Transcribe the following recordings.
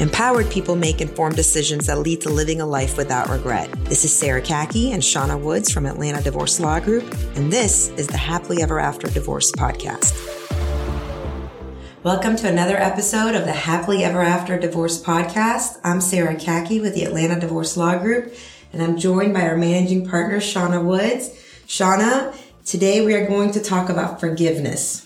Empowered people make informed decisions that lead to living a life without regret. This is Sarah Khaki and Shauna Woods from Atlanta Divorce Law Group, and this is the Happily Ever After Divorce podcast. Welcome to another episode of the Happily Ever After Divorce podcast. I'm Sarah Khaki with the Atlanta Divorce Law Group, and I'm joined by our managing partner, Shauna Woods. Shauna, today we are going to talk about forgiveness.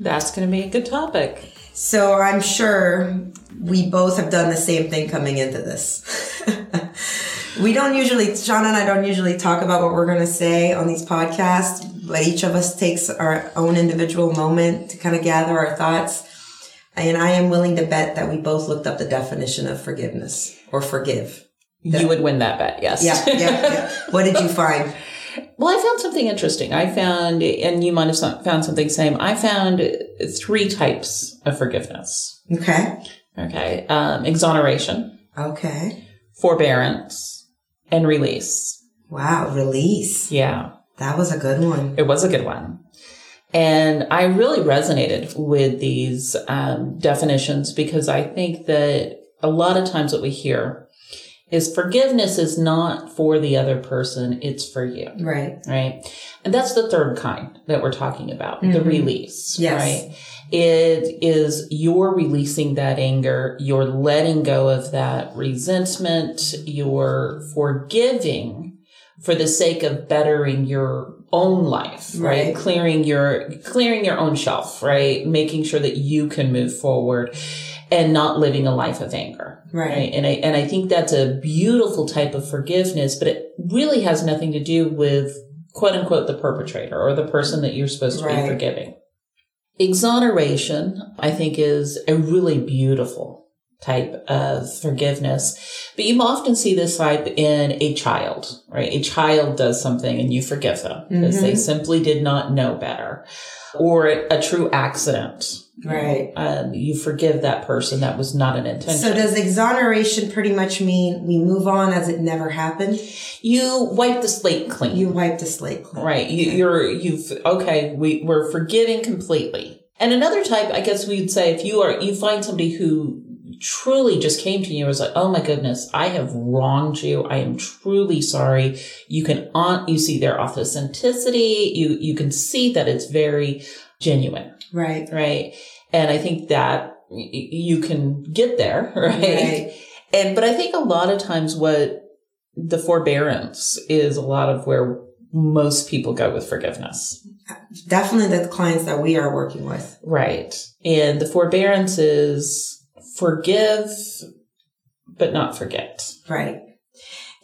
That's going to be a good topic. So I'm sure we both have done the same thing coming into this. we don't usually, Shauna and I don't usually talk about what we're going to say on these podcasts, but each of us takes our own individual moment to kind of gather our thoughts. And I am willing to bet that we both looked up the definition of forgiveness or forgive. You would win that bet, yes. Yeah, yeah, yeah. What did you find? Well, I found something interesting. I found, and you might have found something same. I found three types of forgiveness. Okay. Okay. Um, exoneration. Okay. Forbearance and release. Wow. Release. Yeah. That was a good one. It was a good one. And I really resonated with these um, definitions because I think that a lot of times what we hear is forgiveness is not for the other person, it's for you. Right. Right. And that's the third kind that we're talking about, mm-hmm. the release. Yes. Right. It is you're releasing that anger, you're letting go of that resentment, you're forgiving for the sake of bettering your own life, right? right? Clearing your, clearing your own shelf, right? Making sure that you can move forward and not living a life of anger. Right. right. And I, and I think that's a beautiful type of forgiveness, but it really has nothing to do with quote unquote the perpetrator or the person that you're supposed to right. be forgiving. Exoneration, I think is a really beautiful type of forgiveness. But you often see this type in a child, right? A child does something and you forgive them because mm-hmm. they simply did not know better or a true accident Right. Um, you forgive that person. That was not an intention. So does exoneration pretty much mean we move on as it never happened? You wipe the slate clean. You wipe the slate clean. Right. You, you're, you've, okay, we, we're forgiving completely. And another type, I guess we'd say if you are, you find somebody who truly just came to you and was like, Oh my goodness, I have wronged you. I am truly sorry. You can, on, you see their authenticity. You, you can see that it's very genuine. Right. Right. And I think that you can get there. Right? right. And, but I think a lot of times what the forbearance is a lot of where most people go with forgiveness. Definitely the clients that we are working with. Right. And the forbearance is forgive, but not forget. Right.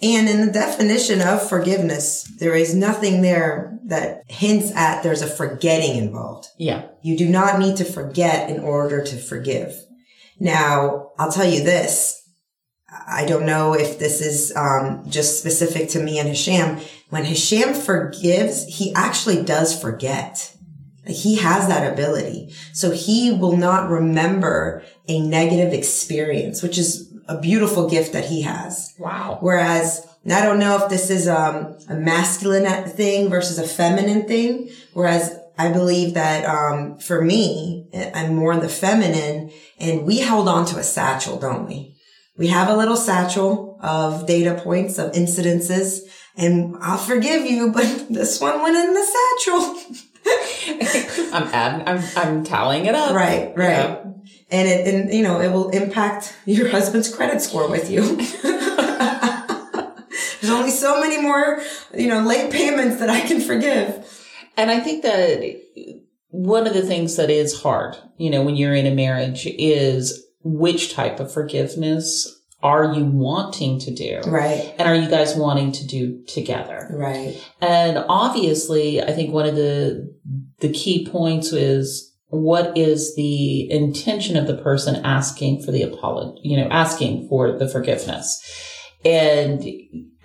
And in the definition of forgiveness, there is nothing there that hints at there's a forgetting involved. Yeah. You do not need to forget in order to forgive. Now, I'll tell you this. I don't know if this is um, just specific to me and Hisham. When Hisham forgives, he actually does forget. He has that ability. So he will not remember a negative experience, which is a beautiful gift that he has. Wow. Whereas I don't know if this is um, a masculine thing versus a feminine thing. Whereas I believe that um, for me, I'm more in the feminine, and we hold on to a satchel, don't we? We have a little satchel of data points of incidences, and I'll forgive you, but this one went in the satchel. I'm adding, I'm, I'm tallying it up. Right, right. Yeah. And it, and you know, it will impact your husband's credit score with you. There's only so many more, you know, late payments that I can forgive. And I think that one of the things that is hard, you know, when you're in a marriage is which type of forgiveness are you wanting to do? Right. And are you guys wanting to do together? Right. And obviously, I think one of the, the key points is what is the intention of the person asking for the apology, you know, asking for the forgiveness and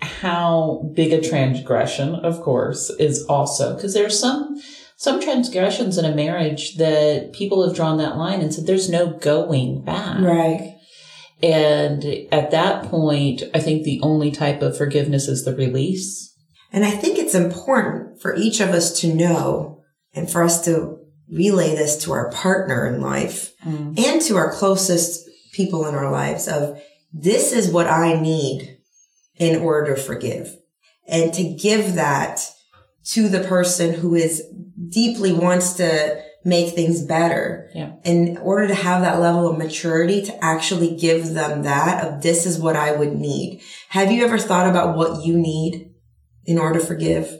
how big a transgression, of course, is also because there's some, some transgressions in a marriage that people have drawn that line and said there's no going back. Right. And at that point, I think the only type of forgiveness is the release. And I think it's important for each of us to know and for us to relay this to our partner in life mm. and to our closest people in our lives of this is what I need in order to forgive and to give that to the person who is deeply wants to make things better. Yeah. In order to have that level of maturity to actually give them that of this is what I would need. Have you ever thought about what you need in order to forgive?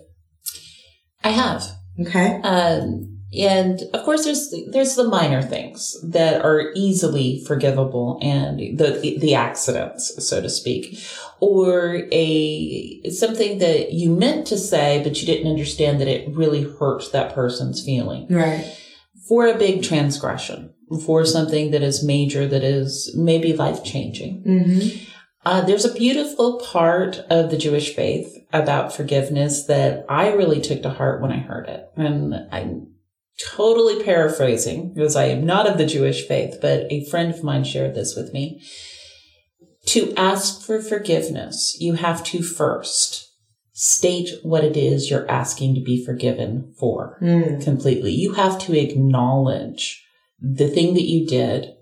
I have. Okay. Um, and of course, there's there's the minor things that are easily forgivable, and the the accidents, so to speak, or a something that you meant to say but you didn't understand that it really hurt that person's feeling. Right. For a big transgression, for something that is major, that is maybe life changing. Mm-hmm. Uh, there's a beautiful part of the Jewish faith about forgiveness that I really took to heart when I heard it. And I'm totally paraphrasing because I am not of the Jewish faith, but a friend of mine shared this with me. To ask for forgiveness, you have to first state what it is you're asking to be forgiven for Mm. completely. You have to acknowledge the thing that you did,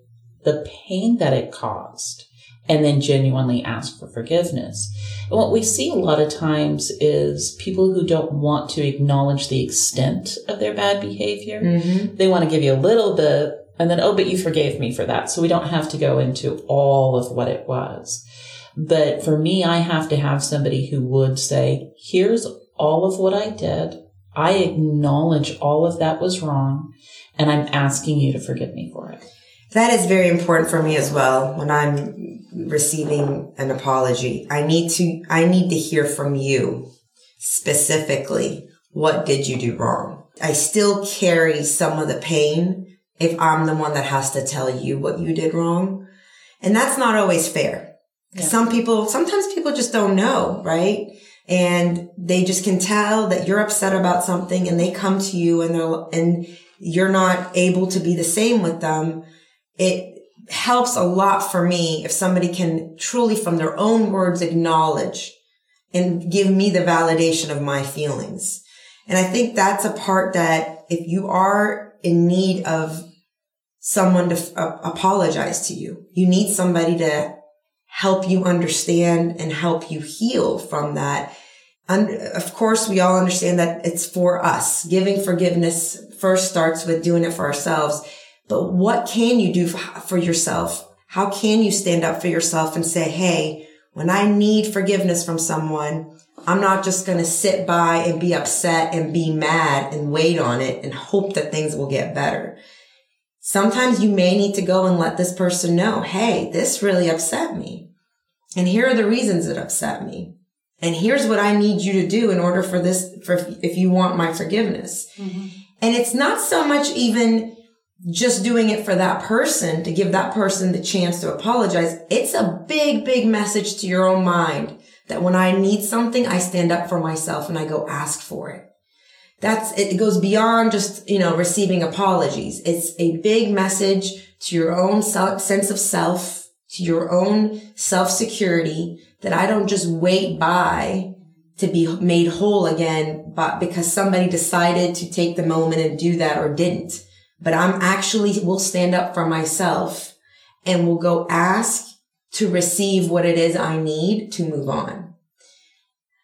the pain that it caused, and then genuinely ask for forgiveness. And what we see a lot of times is people who don't want to acknowledge the extent of their bad behavior. Mm-hmm. They want to give you a little bit and then, oh, but you forgave me for that. So we don't have to go into all of what it was. But for me, I have to have somebody who would say, here's all of what I did. I acknowledge all of that was wrong and I'm asking you to forgive me for it. That is very important for me as well when I'm receiving an apology. I need to, I need to hear from you specifically. What did you do wrong? I still carry some of the pain if I'm the one that has to tell you what you did wrong. And that's not always fair. Yeah. Some people, sometimes people just don't know, right? And they just can tell that you're upset about something and they come to you and they're, and you're not able to be the same with them. It helps a lot for me if somebody can truly from their own words acknowledge and give me the validation of my feelings. And I think that's a part that if you are in need of someone to uh, apologize to you, you need somebody to help you understand and help you heal from that. And of course, we all understand that it's for us. Giving forgiveness first starts with doing it for ourselves. But what can you do for yourself? How can you stand up for yourself and say, Hey, when I need forgiveness from someone, I'm not just going to sit by and be upset and be mad and wait on it and hope that things will get better. Sometimes you may need to go and let this person know, Hey, this really upset me. And here are the reasons it upset me. And here's what I need you to do in order for this, for if you want my forgiveness. Mm-hmm. And it's not so much even just doing it for that person to give that person the chance to apologize. It's a big, big message to your own mind that when I need something, I stand up for myself and I go ask for it. That's, it goes beyond just, you know, receiving apologies. It's a big message to your own self, sense of self, to your own self security that I don't just wait by to be made whole again, but because somebody decided to take the moment and do that or didn't. But I'm actually will stand up for myself and will go ask to receive what it is I need to move on.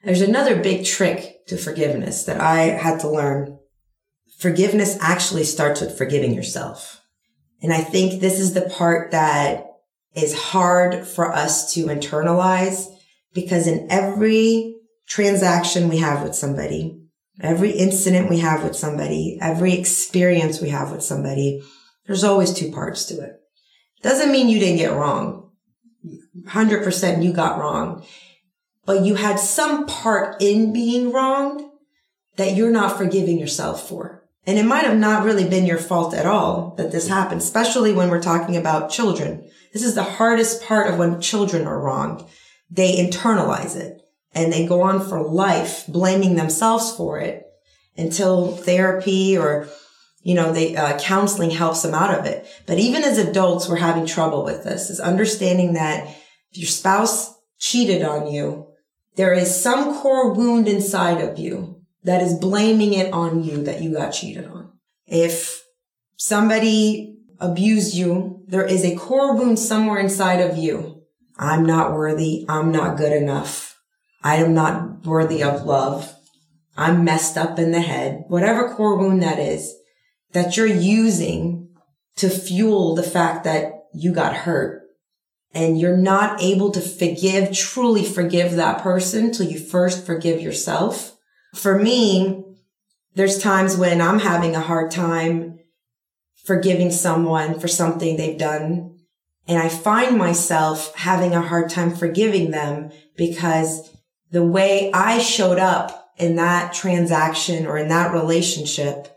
There's another big trick to forgiveness that I had to learn. Forgiveness actually starts with forgiving yourself. And I think this is the part that is hard for us to internalize because in every transaction we have with somebody, every incident we have with somebody, every experience we have with somebody, there's always two parts to it. Doesn't mean you didn't get wrong. 100% you got wrong, but you had some part in being wronged that you're not forgiving yourself for. And it might have not really been your fault at all that this happened, especially when we're talking about children. This is the hardest part of when children are wronged. They internalize it and they go on for life blaming themselves for it until therapy or you know they uh, counseling helps them out of it but even as adults we're having trouble with this is understanding that if your spouse cheated on you there is some core wound inside of you that is blaming it on you that you got cheated on if somebody abused you, there is a core wound somewhere inside of you. I'm not worthy. I'm not good enough. I am not worthy of love. I'm messed up in the head. Whatever core wound that is that you're using to fuel the fact that you got hurt and you're not able to forgive, truly forgive that person till you first forgive yourself. For me, there's times when I'm having a hard time forgiving someone for something they've done. And I find myself having a hard time forgiving them because the way I showed up in that transaction or in that relationship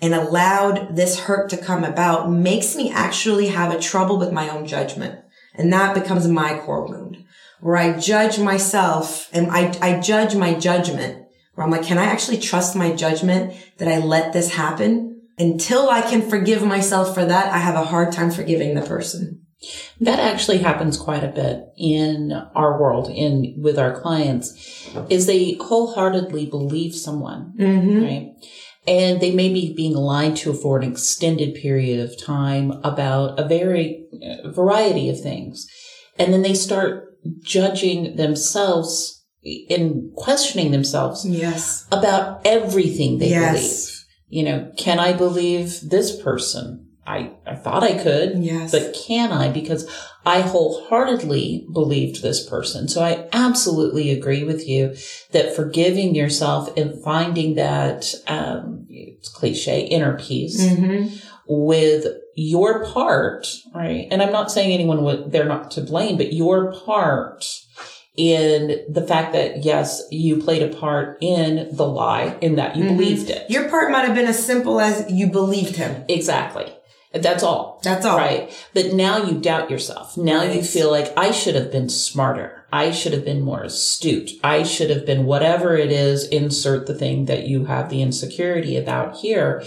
and allowed this hurt to come about makes me actually have a trouble with my own judgment. And that becomes my core wound where I judge myself and I, I judge my judgment where I'm like, can I actually trust my judgment that I let this happen? Until I can forgive myself for that, I have a hard time forgiving the person. That actually happens quite a bit in our world, in with our clients, is they wholeheartedly believe someone, Mm-hmm. right? And they may be being lied to for an extended period of time about a very uh, variety of things. And then they start judging themselves and questioning themselves Yes. about everything they Yes. believe. You know, can I believe this person? I, I thought I could, Yes. but can I? Because I wholeheartedly believed this person. So I absolutely agree with you that forgiving yourself and finding that, um, it's cliche, inner peace Mm-hmm. with your part, right? And I'm not saying anyone would, they're not to blame, but your part in the fact that yes, you played a part in the lie in that you Mhm. believed it. Your part might have been as simple as you believed him. Exactly. That's all. That's all. Right. But now you doubt yourself. Now you feel like I should have been smarter. I should have been more astute. I should have been whatever it is, insert the thing that you have the insecurity about here.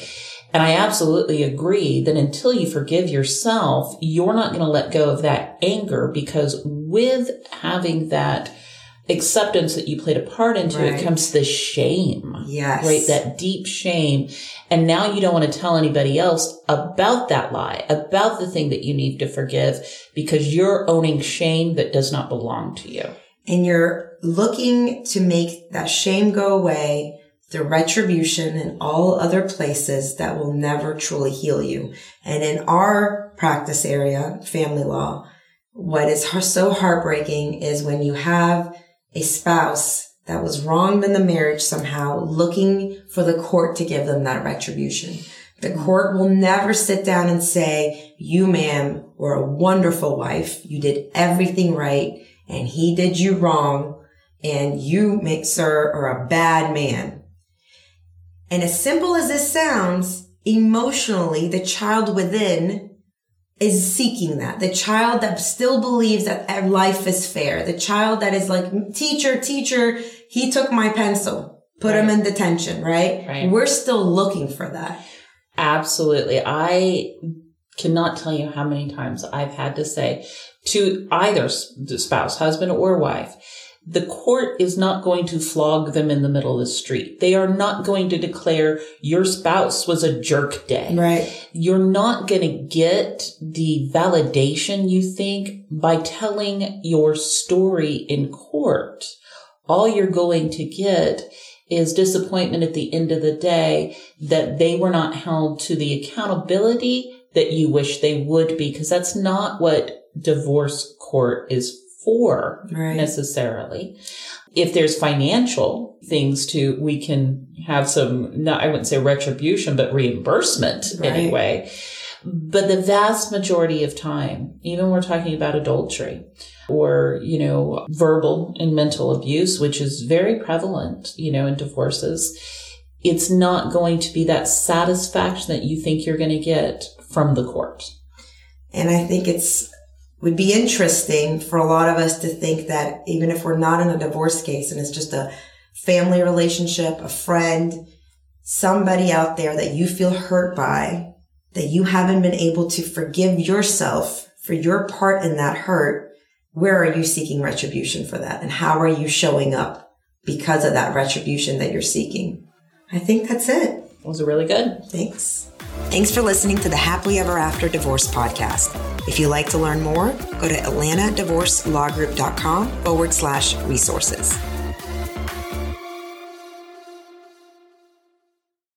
And I absolutely agree that until you forgive yourself, you're not going to let go of that anger because with having that acceptance that you played a part into Right. it comes the shame Yes. right? That deep shame. And now you don't want to tell anybody else about that lie, about the thing that you need to forgive because you're owning shame that does not belong to you. and you're looking to make that shame go away through retribution and all other places that will never truly heal you. And in our practice area, family law, what is so heartbreaking is when you have a spouse that was wronged in the marriage somehow looking for the court to give them that retribution. The court will never sit down and say, you ma'am were a wonderful wife. You did everything right and he did you wrong and you, make sir, are a bad man. And as simple as this sounds, emotionally, the child within is seeking that. The child that still believes that life is fair. The child that is like, teacher, teacher, he took my pencil, put him in detention, right? Right. We're still looking for that. Absolutely. I cannot tell you how many times I've had to say to either the spouse, husband or wife, the court is not going to flog them in the middle of the street. They are not going to declare your spouse was a jerk day. Right. You're not going to get the validation you think by telling your story in court. All you're going to get is disappointment at the end of the day that they were not held to the accountability that you wish they would be, because that's not what divorce court is for Right. necessarily. If there's financial things to, we can have some, not, I wouldn't say retribution, but reimbursement Right. anyway. But the vast majority of time, even when we're talking about adultery or, you know, verbal and mental abuse, which is very prevalent, you know, in divorces, it's not going to be that satisfaction that you think you're going to get from the court. And I think it's would be interesting for a lot of us to think that even if we're not in a divorce case and it's just a family relationship, a friend, somebody out there that you feel hurt by, that you haven't been able to forgive yourself for your part in that hurt, where are you seeking retribution for that? And how are you showing up because of that retribution that you're seeking? I think that's it. Was it really good? Thanks. Thanks for listening to the Happily Ever After Divorce podcast. If you'd like to learn more, go to atlantadivorcelawgroup.com forward slash resources.